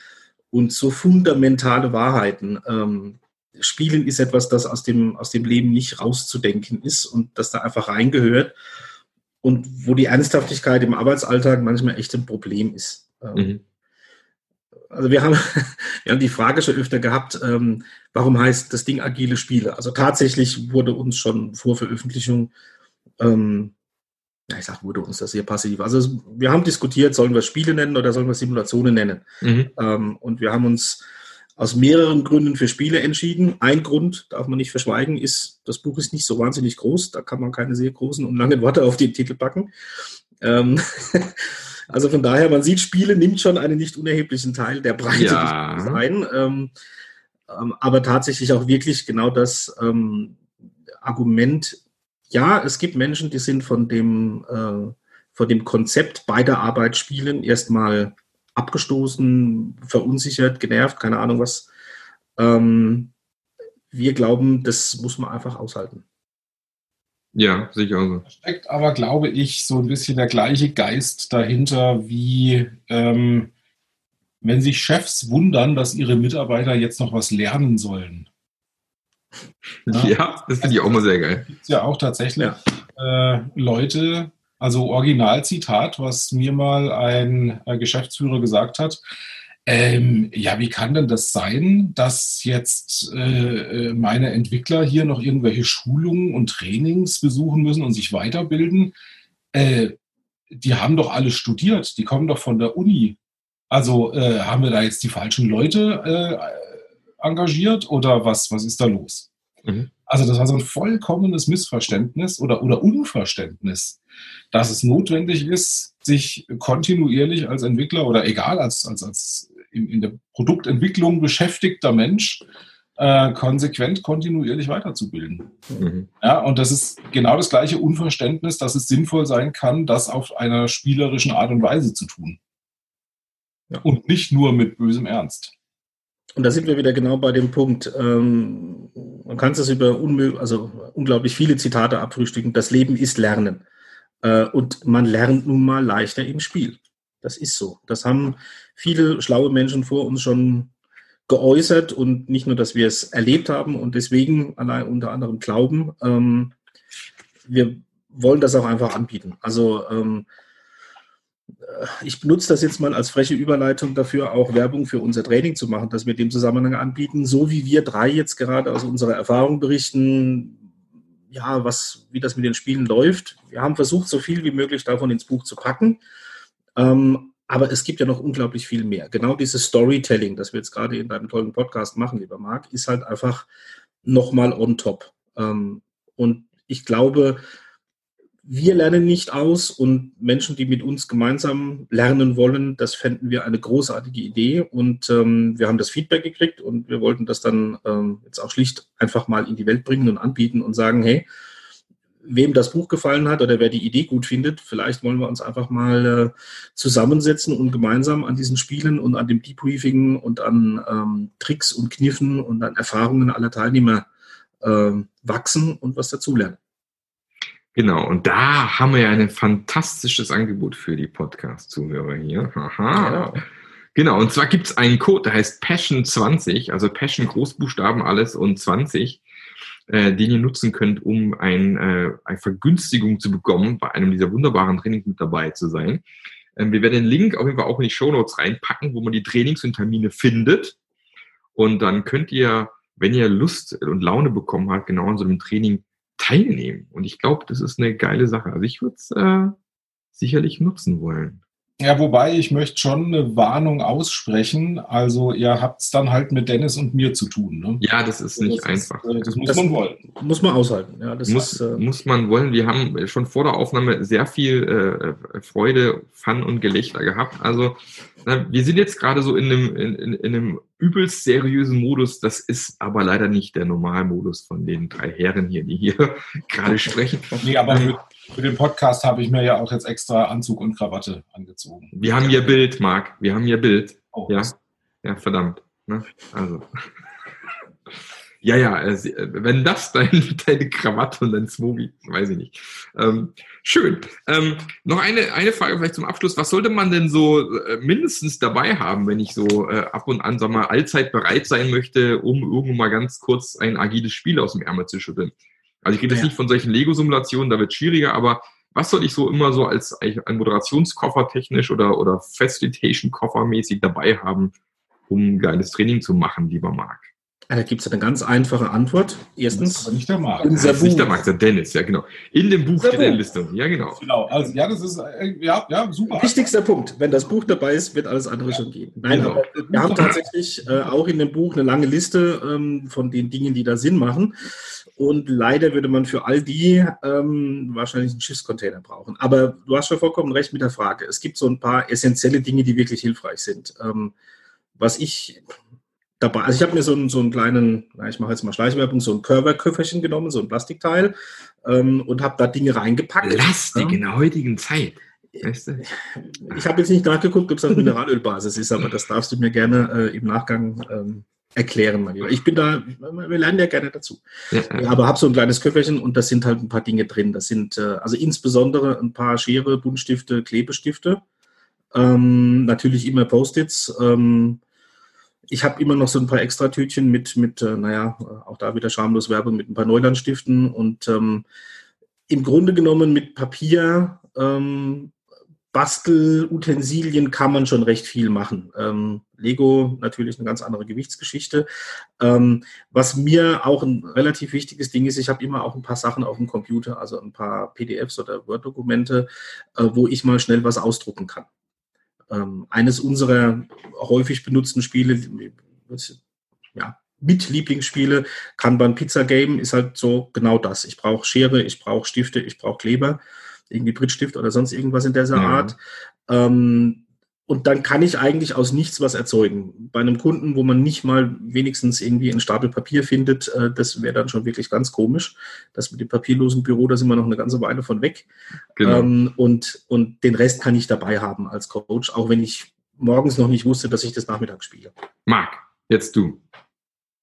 und so fundamentale Wahrheiten. Ähm, Spielen ist etwas, das aus dem, aus dem Leben nicht rauszudenken ist und das da einfach reingehört und wo die Ernsthaftigkeit im Arbeitsalltag manchmal echt ein Problem ist. Ähm, mhm. Also wir haben, wir haben die Frage schon öfter gehabt, ähm, warum heißt das Ding agile Spiele? Also tatsächlich wurde uns schon vor Veröffentlichung, ähm, ja, ich sag, wurde uns das sehr passiv. Also wir haben diskutiert, sollen wir Spiele nennen oder sollen wir Simulationen nennen? Mhm. Ähm, und wir haben uns aus mehreren Gründen für Spiele entschieden. Ein Grund, darf man nicht verschweigen, ist, das Buch ist nicht so wahnsinnig groß. Da kann man keine sehr großen und langen Worte auf den Titel packen. Ähm, also von daher, man sieht, Spiele nimmt schon einen nicht unerheblichen Teil der Breite ja. ein. Ähm, ähm, aber tatsächlich auch wirklich genau das ähm, Argument, ja, es gibt Menschen, die sind von dem, äh, von dem Konzept beider Arbeitsspielen erstmal abgestoßen, verunsichert, genervt, keine Ahnung was. Ähm, wir glauben, das muss man einfach aushalten. Ja, sicher. Also. Da steckt aber, glaube ich, so ein bisschen der gleiche Geist dahinter, wie ähm, wenn sich Chefs wundern, dass ihre Mitarbeiter jetzt noch was lernen sollen. Ja, ja das finde ich auch mal sehr geil. Es gibt ja auch tatsächlich ja. Äh, Leute, also Originalzitat, was mir mal ein äh, Geschäftsführer gesagt hat. Ähm, ja, wie kann denn das sein, dass jetzt äh, äh, meine Entwickler hier noch irgendwelche Schulungen und Trainings besuchen müssen und sich weiterbilden? Äh, die haben doch alle studiert, die kommen doch von der Uni. Also äh, haben wir da jetzt die falschen Leute äh, engagiert oder was, was ist da los? Mhm. Also das war so ein vollkommenes Missverständnis oder, oder Unverständnis, dass es notwendig ist, sich kontinuierlich als Entwickler oder egal als, als, als in, in der Produktentwicklung beschäftigter Mensch äh, konsequent kontinuierlich weiterzubilden. Mhm. Ja, und das ist genau das gleiche Unverständnis, dass es sinnvoll sein kann, das auf einer spielerischen Art und Weise zu tun. Ja. Und nicht nur mit bösem Ernst. Und da sind wir wieder genau bei dem Punkt. Ähm, man kann es über also unglaublich viele Zitate abfrühstücken. Das Leben ist Lernen. Äh, und man lernt nun mal leichter im Spiel. Das ist so. Das haben viele schlaue Menschen vor uns schon geäußert und nicht nur, dass wir es erlebt haben und deswegen allein unter anderem glauben. Ähm, wir wollen das auch einfach anbieten. Also ähm, äh, ich benutze das jetzt mal als freche Überleitung dafür, auch Werbung für unser Training zu machen, das wir dem Zusammenhang anbieten. So wie wir drei jetzt gerade aus unserer Erfahrung berichten, ja, was, wie das mit den Spielen läuft. Wir haben versucht, so viel wie möglich davon ins Buch zu packen. Ähm, aber es gibt ja noch unglaublich viel mehr. Genau dieses Storytelling, das wir jetzt gerade in deinem tollen Podcast machen, lieber Marc, ist halt einfach nochmal on top. Ähm, und ich glaube, wir lernen nicht aus und Menschen, die mit uns gemeinsam lernen wollen, das fänden wir eine großartige Idee und ähm, wir haben das Feedback gekriegt und wir wollten das dann ähm, jetzt auch schlicht einfach mal in die Welt bringen und anbieten und sagen, hey, wem das Buch gefallen hat oder wer die Idee gut findet, vielleicht wollen wir uns einfach mal äh, zusammensetzen und gemeinsam an diesen Spielen und an dem Debriefing und an ähm, Tricks und Kniffen und an Erfahrungen aller Teilnehmer äh, wachsen und was dazulernen. Genau, und da haben wir ja ein fantastisches Angebot für die Podcast-Zuhörer hier. Aha. Genau. genau, und zwar gibt es einen Code, der heißt Passion20, also Passion Großbuchstaben alles und 20, äh, den ihr nutzen könnt, um ein, äh, eine Vergünstigung zu bekommen, bei einem dieser wunderbaren Trainings mit dabei zu sein. Ähm, wir werden den Link auf jeden Fall auch in die Show Notes reinpacken, wo man die Trainings und Termine findet. Und dann könnt ihr, wenn ihr Lust und Laune bekommen habt, genau an so einem Training teilnehmen. Und ich glaube, das ist eine geile Sache. Also ich würde es äh, sicherlich nutzen wollen. Ja, wobei ich möchte schon eine Warnung aussprechen. Also ihr habt es dann halt mit Dennis und mir zu tun. Ne? Ja, das ist nicht das einfach. Ist, äh, das muss das man wollen. Muss man aushalten. Ja, das muss, ist, äh muss man wollen. Wir haben schon vor der Aufnahme sehr viel äh, Freude, Fun und Gelächter gehabt. Also na, wir sind jetzt gerade so in einem, in, in, in einem übelst seriösen Modus. Das ist aber leider nicht der Normalmodus von den drei Herren hier, die hier gerade sprechen. Nee, aber für den Podcast habe ich mir ja auch jetzt extra Anzug und Krawatte angezogen. Wir haben hier Bild, Marc. Wir haben hier Bild. Oh, ja, ja, verdammt. Ne? Also. Ja, ja, äh, äh, wenn das dein, deine Krawatte und dein Smoky, weiß ich nicht. Ähm, schön. Ähm, noch eine, eine Frage vielleicht zum Abschluss. Was sollte man denn so äh, mindestens dabei haben, wenn ich so äh, ab und an, sag mal, allzeit bereit sein möchte, um irgendwo mal ganz kurz ein agiles Spiel aus dem Ärmel zu schütteln? Also ich rede jetzt ja. nicht von solchen Lego-Simulationen, da wird schwieriger, aber was soll ich so immer so als ein Moderationskoffer technisch oder, oder Facilitation-Koffer mäßig dabei haben, um geiles Training zu machen, lieber Marc? Da gibt es eine ganz einfache Antwort. Erstens, das nicht der Marc. Unser das ist nicht der Marc, der Dennis, ja genau. In dem Buch steht eine Liste. Ja, genau. Genau, also ja, das ist, äh, ja, ja, super. Wichtigster Punkt. Wenn das Buch dabei ist, wird alles andere ja. schon gehen. Nein, genau. aber wir haben tatsächlich äh, auch in dem Buch eine lange Liste ähm, von den Dingen, die da Sinn machen. Und leider würde man für all die ähm, wahrscheinlich einen Schiffscontainer brauchen. Aber du hast schon vollkommen recht mit der Frage. Es gibt so ein paar essentielle Dinge, die wirklich hilfreich sind. Ähm, was ich dabei. Also ich habe mir so einen, so einen kleinen, ich mache jetzt mal Schleichwerbung, so ein Curver-Köfferchen genommen, so ein Plastikteil ähm, und habe da Dinge reingepackt. Plastik ja. in der heutigen Zeit. Weißt du? Ich habe jetzt nicht nachgeguckt, ob es auf Mineralölbasis ist, aber das darfst du mir gerne äh, im Nachgang ähm, erklären, mein Lieber. Ich bin da, wir lernen ja gerne dazu. Ja. Aber habe so ein kleines Köfferchen und da sind halt ein paar Dinge drin. Das sind äh, also insbesondere ein paar Schere, Buntstifte, Klebestifte. Ähm, natürlich immer Post-its. Ähm, ich habe immer noch so ein paar Extratütchen mit, mit äh, naja, auch da wieder schamlos Werbung mit ein paar Neulandstiften und ähm, im Grunde genommen mit Papier, ähm, Bastelutensilien kann man schon recht viel machen. Ähm, Lego natürlich eine ganz andere Gewichtsgeschichte. Ähm, was mir auch ein relativ wichtiges Ding ist, ich habe immer auch ein paar Sachen auf dem Computer, also ein paar PDFs oder Word-Dokumente, äh, wo ich mal schnell was ausdrucken kann. Ähm, eines unserer häufig benutzten Spiele, ja, mit Lieblingsspiele, Kanban Pizza Game ist halt so genau das. Ich brauche Schere, ich brauche Stifte, ich brauche Kleber, irgendwie Brittstift oder sonst irgendwas in dieser ja. Art. Ähm, und dann kann ich eigentlich aus nichts was erzeugen. Bei einem Kunden, wo man nicht mal wenigstens irgendwie einen Stapel Papier findet, äh, das wäre dann schon wirklich ganz komisch. Das mit dem papierlosen Büro, da sind wir noch eine ganze Weile von weg. Genau. Ähm, und, und den Rest kann ich dabei haben als Coach, auch wenn ich morgens noch nicht wusste, dass ich das Nachmittag spiele. Marc, jetzt du.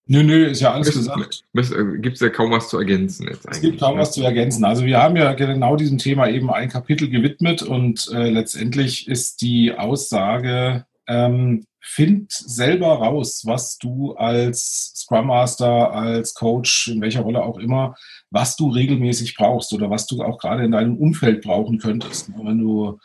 Nö, nö, ist ja alles gesagt. Äh, Gibt es ja kaum was zu ergänzen jetzt eigentlich. Es gibt kaum ne? was zu ergänzen. Also wir haben ja genau diesem Thema eben ein Kapitel gewidmet und äh, letztendlich ist die Aussage, ähm, find selber raus, was du als Scrum Master, als Coach, in welcher Rolle auch immer, was du regelmäßig brauchst oder was du auch gerade in deinem Umfeld brauchen könntest. Wenn du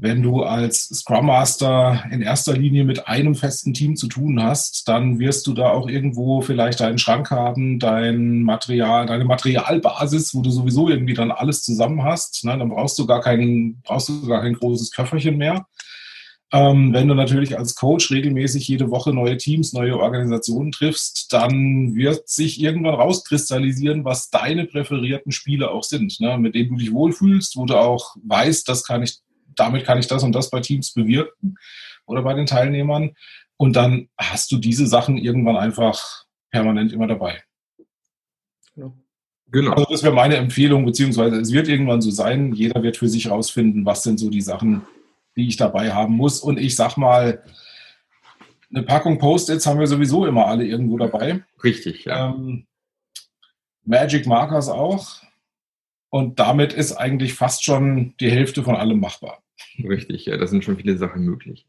wenn du als Scrum Master in erster Linie mit einem festen Team zu tun hast, dann wirst du da auch irgendwo vielleicht deinen Schrank haben, dein Material, deine Materialbasis, wo du sowieso irgendwie dann alles zusammen hast. Ne? Dann brauchst du gar kein, brauchst du gar kein großes Köfferchen mehr. Ähm, wenn du natürlich als Coach regelmäßig jede Woche neue Teams, neue Organisationen triffst, dann wird sich irgendwann rauskristallisieren, was deine präferierten Spiele auch sind, ne? mit denen du dich wohlfühlst, wo du auch weißt, das kann ich, damit kann ich das und das bei Teams bewirken oder bei den Teilnehmern. Und dann hast du diese Sachen irgendwann einfach permanent immer dabei. Genau. Also das wäre meine Empfehlung, beziehungsweise es wird irgendwann so sein, jeder wird für sich herausfinden, was sind so die Sachen, die ich dabei haben muss. Und ich sag mal, eine Packung Post-its haben wir sowieso immer alle irgendwo dabei. Richtig, ja. Ähm, Magic Markers auch. Und damit ist eigentlich fast schon die Hälfte von allem machbar. Richtig, ja, da sind schon viele Sachen möglich.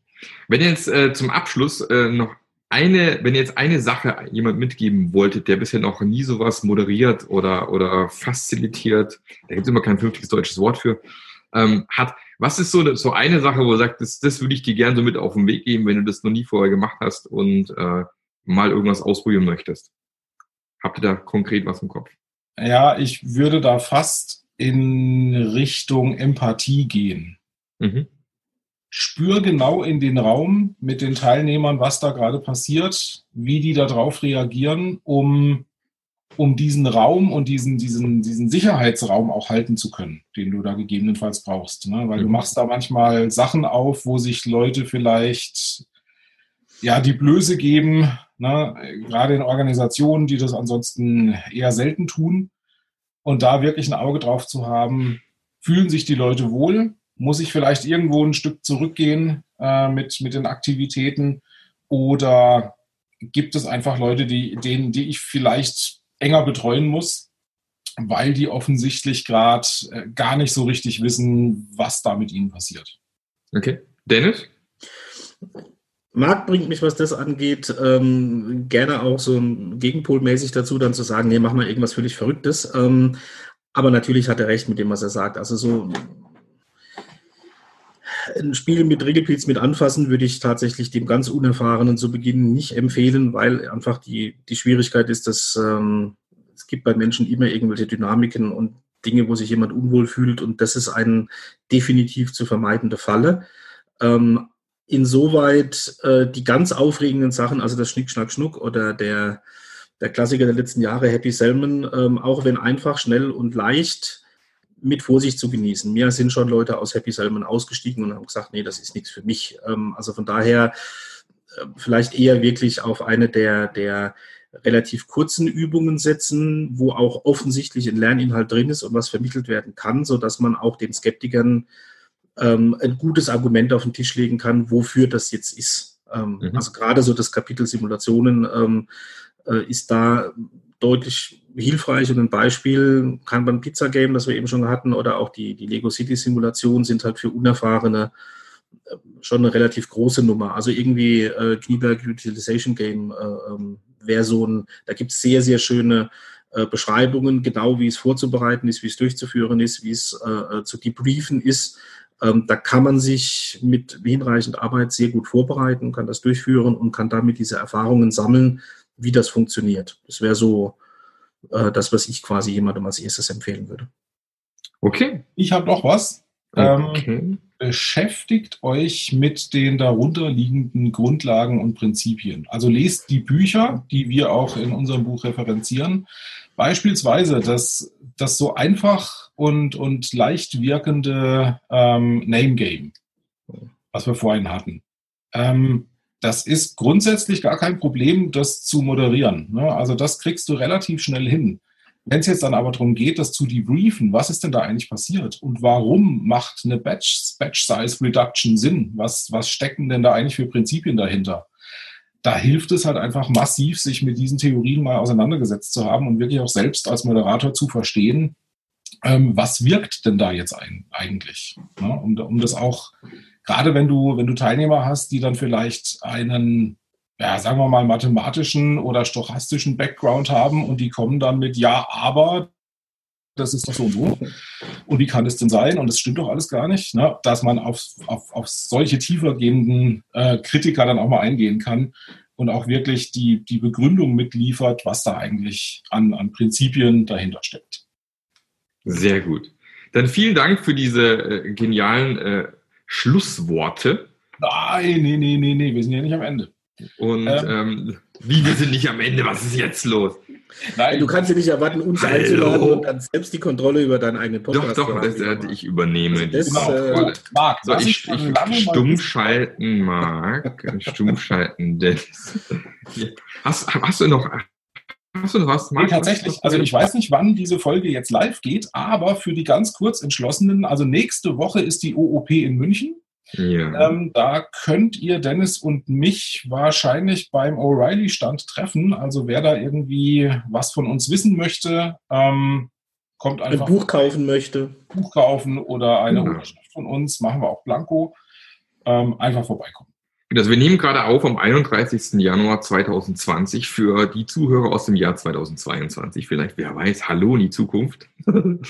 Wenn jetzt äh, zum Abschluss äh, noch eine, wenn jetzt eine Sache jemand mitgeben wolltet, der bisher noch nie sowas moderiert oder, oder facilitiert, da gibt es immer kein vernünftiges deutsches Wort für, ähm, hat, was ist so, so eine Sache, wo er sagt, das, das würde ich dir gerne so mit auf den Weg geben, wenn du das noch nie vorher gemacht hast und äh, mal irgendwas ausprobieren möchtest? Habt ihr da konkret was im Kopf? Ja, ich würde da fast in Richtung Empathie gehen. Mhm spür genau in den Raum mit den Teilnehmern, was da gerade passiert, wie die darauf reagieren, um, um diesen Raum und diesen, diesen, diesen Sicherheitsraum auch halten zu können, den du da gegebenenfalls brauchst. Ne? Weil mhm. du machst da manchmal Sachen auf, wo sich Leute vielleicht ja die Blöße geben, ne? gerade in Organisationen, die das ansonsten eher selten tun. Und da wirklich ein Auge drauf zu haben, fühlen sich die Leute wohl, muss ich vielleicht irgendwo ein Stück zurückgehen äh, mit, mit den Aktivitäten? Oder gibt es einfach Leute, die, denen, die ich vielleicht enger betreuen muss, weil die offensichtlich gerade äh, gar nicht so richtig wissen, was da mit ihnen passiert? Okay. Dennis? Marc bringt mich, was das angeht, ähm, gerne auch so gegenpolmäßig dazu, dann zu sagen, nee, mach mal irgendwas völlig Verrücktes. Ähm, aber natürlich hat er recht mit dem, was er sagt. Also so ein Spiel mit Regelpilz mit anfassen würde ich tatsächlich dem ganz Unerfahrenen zu Beginn nicht empfehlen, weil einfach die, die Schwierigkeit ist, dass ähm, es gibt bei Menschen immer irgendwelche Dynamiken und Dinge, wo sich jemand unwohl fühlt und das ist ein definitiv zu vermeidende Falle. Ähm, insoweit äh, die ganz aufregenden Sachen, also das Schnick, Schnack, Schnuck oder der, der Klassiker der letzten Jahre, Happy Salmon, ähm, auch wenn einfach, schnell und leicht, mit Vorsicht zu genießen. Mir sind schon Leute aus Happy Salmon ausgestiegen und haben gesagt, nee, das ist nichts für mich. Ähm, also von daher äh, vielleicht eher wirklich auf eine der, der relativ kurzen Übungen setzen, wo auch offensichtlich ein Lerninhalt drin ist und was vermittelt werden kann, so dass man auch den Skeptikern ähm, ein gutes Argument auf den Tisch legen kann, wofür das jetzt ist. Ähm, mhm. Also gerade so das Kapitel Simulationen ähm, äh, ist da deutlich hilfreich und ein Beispiel kann man Pizza Game, das wir eben schon hatten, oder auch die, die Lego City Simulation sind halt für Unerfahrene äh, schon eine relativ große Nummer. Also irgendwie äh, Knieberg Utilization Game äh, ähm, wäre so ein, da gibt es sehr, sehr schöne äh, Beschreibungen, genau wie es vorzubereiten ist, wie es durchzuführen ist, wie es äh, äh, zu debriefen ist. Ähm, da kann man sich mit hinreichend Arbeit sehr gut vorbereiten, kann das durchführen und kann damit diese Erfahrungen sammeln, wie das funktioniert. Das wäre so äh, das, was ich quasi jemandem als erstes empfehlen würde. Okay. Ich habe noch was. Ähm, okay. Ähm, beschäftigt euch mit den darunterliegenden Grundlagen und Prinzipien. Also lest die Bücher, die wir auch in unserem Buch referenzieren. Beispielsweise das, das so einfach und, und leicht wirkende ähm, Name Game, was wir vorhin hatten. Ähm, das ist grundsätzlich gar kein Problem, das zu moderieren. Ne? Also das kriegst du relativ schnell hin. Wenn es jetzt dann aber darum geht, das zu debriefen, was ist denn da eigentlich passiert und warum macht eine Batch, Batch Size Reduction Sinn? Was, was stecken denn da eigentlich für Prinzipien dahinter? Da hilft es halt einfach massiv, sich mit diesen Theorien mal auseinandergesetzt zu haben und wirklich auch selbst als Moderator zu verstehen, ähm, was wirkt denn da jetzt ein, eigentlich? Ne? Um, um das auch gerade wenn du, wenn du Teilnehmer hast, die dann vielleicht einen, ja, sagen wir mal, mathematischen oder stochastischen Background haben und die kommen dann mit Ja, aber das ist doch so und so. Und wie kann es denn sein? Und das stimmt doch alles gar nicht, ne? dass man auf, auf, auf solche tiefergehenden äh, Kritiker dann auch mal eingehen kann und auch wirklich die, die Begründung mitliefert, was da eigentlich an, an Prinzipien dahinter steckt. Sehr gut. Dann vielen Dank für diese äh, genialen äh, Schlussworte. Nein, nee, nee, nee, nee, wir sind ja nicht am Ende. Und ähm, ähm, wie, wir sind nicht am Ende, was ist jetzt los? Nein. Du kannst ja nicht erwarten, uns Hallo. einzuladen und dann selbst die Kontrolle über deinen eigenen Podcast Doch, doch, das, das, ich übernehme. Also das, genau. äh, Marc, so, ich, ich, ich stummschalten, Marc. stummschalten, Dennis. Hast, hast du noch Hast du was? Nee, tatsächlich, also ich weiß nicht, wann diese Folge jetzt live geht, aber für die ganz kurz entschlossenen, also nächste Woche ist die OOP in München. Ja. Ähm, da könnt ihr Dennis und mich wahrscheinlich beim O'Reilly-Stand treffen. Also wer da irgendwie was von uns wissen möchte, ähm, kommt einfach. Ein Buch kaufen möchte. Buch kaufen oder eine ja. Unterschrift von uns, machen wir auch Blanko. Ähm, einfach vorbeikommen. Also wir nehmen gerade auf am 31. Januar 2020 für die Zuhörer aus dem Jahr 2022. Vielleicht, wer weiß, hallo in die Zukunft.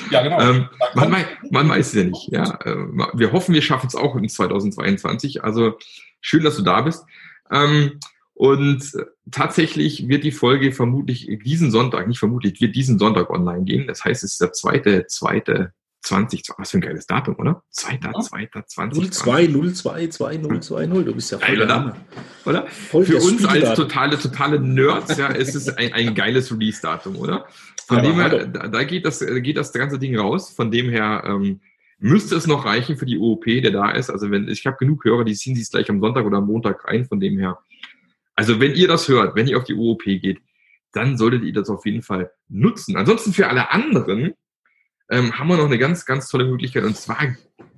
Ja, genau. ähm, man, man, weiß es ja nicht. Ja, äh, wir hoffen, wir schaffen es auch in 2022. Also schön, dass du da bist. Ähm, und tatsächlich wird die Folge vermutlich diesen Sonntag, nicht vermutlich, wird diesen Sonntag online gehen. Das heißt, es ist der zweite, zweite 20, was für ein geiles Datum, oder? 2.2.20. 02, 02, 2020. Du bist ja voll oder? oder? Voll für uns als totale, totale Nerds, ja, ist es ein, ein geiles Release-Datum, oder? Von ja, dem her, da, da, geht das, geht das ganze Ding raus. Von dem her ähm, müsste es noch reichen für die OOP, der da ist. Also wenn ich habe genug Hörer, die ziehen sich gleich am Sonntag oder am Montag rein. Von dem her, also wenn ihr das hört, wenn ihr auf die OOP geht, dann solltet ihr das auf jeden Fall nutzen. Ansonsten für alle anderen ähm, haben wir noch eine ganz, ganz tolle Möglichkeit. Und zwar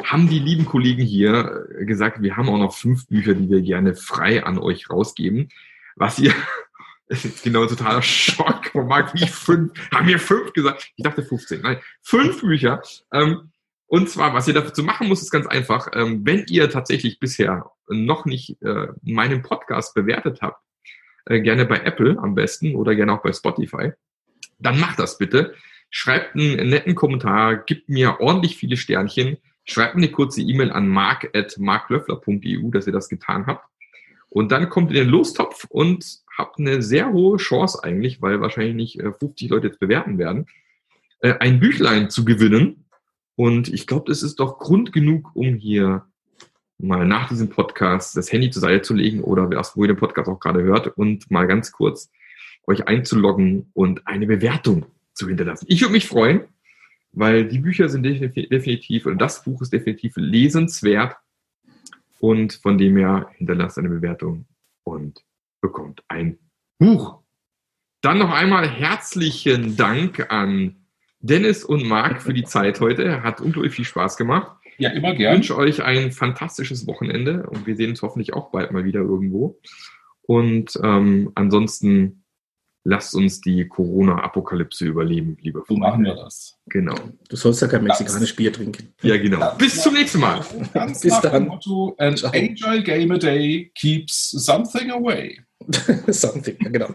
haben die lieben Kollegen hier äh, gesagt, wir haben auch noch fünf Bücher, die wir gerne frei an euch rausgeben. Was ihr, das ist genau ein totaler Schock. Man mag wie fünf, haben wir fünf gesagt? Ich dachte 15. Nein, fünf Bücher. Ähm, und zwar, was ihr dazu machen muss, ist ganz einfach. Ähm, wenn ihr tatsächlich bisher noch nicht äh, meinen Podcast bewertet habt, äh, gerne bei Apple am besten oder gerne auch bei Spotify, dann macht das bitte. Schreibt einen netten Kommentar, gibt mir ordentlich viele Sternchen, schreibt eine kurze E-Mail an mark.marklöffler.eu, dass ihr das getan habt. Und dann kommt ihr in den Lostopf und habt eine sehr hohe Chance eigentlich, weil wahrscheinlich nicht 50 äh, Leute jetzt bewerten werden, äh, ein Büchlein zu gewinnen. Und ich glaube, das ist doch Grund genug, um hier mal nach diesem Podcast das Handy zur Seite zu legen oder was, wo ihr den Podcast auch gerade hört und mal ganz kurz euch einzuloggen und eine Bewertung zu hinterlassen. Ich würde mich freuen, weil die Bücher sind definitiv, und das Buch ist definitiv lesenswert und von dem her hinterlasst eine Bewertung und bekommt ein Buch. Dann noch einmal herzlichen Dank an Dennis und Marc für die Zeit heute. Hat unglaublich viel Spaß gemacht. Ja, immer gerne. Ich wünsche euch ein fantastisches Wochenende und wir sehen uns hoffentlich auch bald mal wieder irgendwo. Und ähm, ansonsten lasst uns die Corona-Apokalypse überleben, liebe Freunde. So machen wir das. Genau. Du sollst ja kein mexikanisches Bier trinken. Ja, genau. Das Bis zum nächsten Mal. Ganz Bis dann. Motto, an agile game a day keeps something away. something, ja, genau.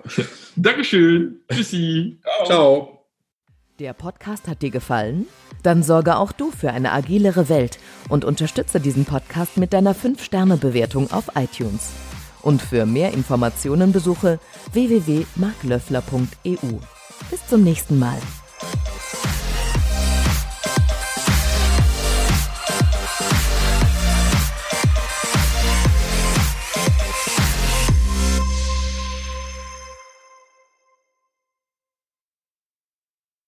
Dankeschön. Tschüssi. Ciao. Ciao. Der Podcast hat dir gefallen? Dann sorge auch du für eine agilere Welt und unterstütze diesen Podcast mit deiner 5-Sterne-Bewertung auf iTunes. Und für mehr Informationen besuche www.marklöffler.eu. Bis zum nächsten Mal.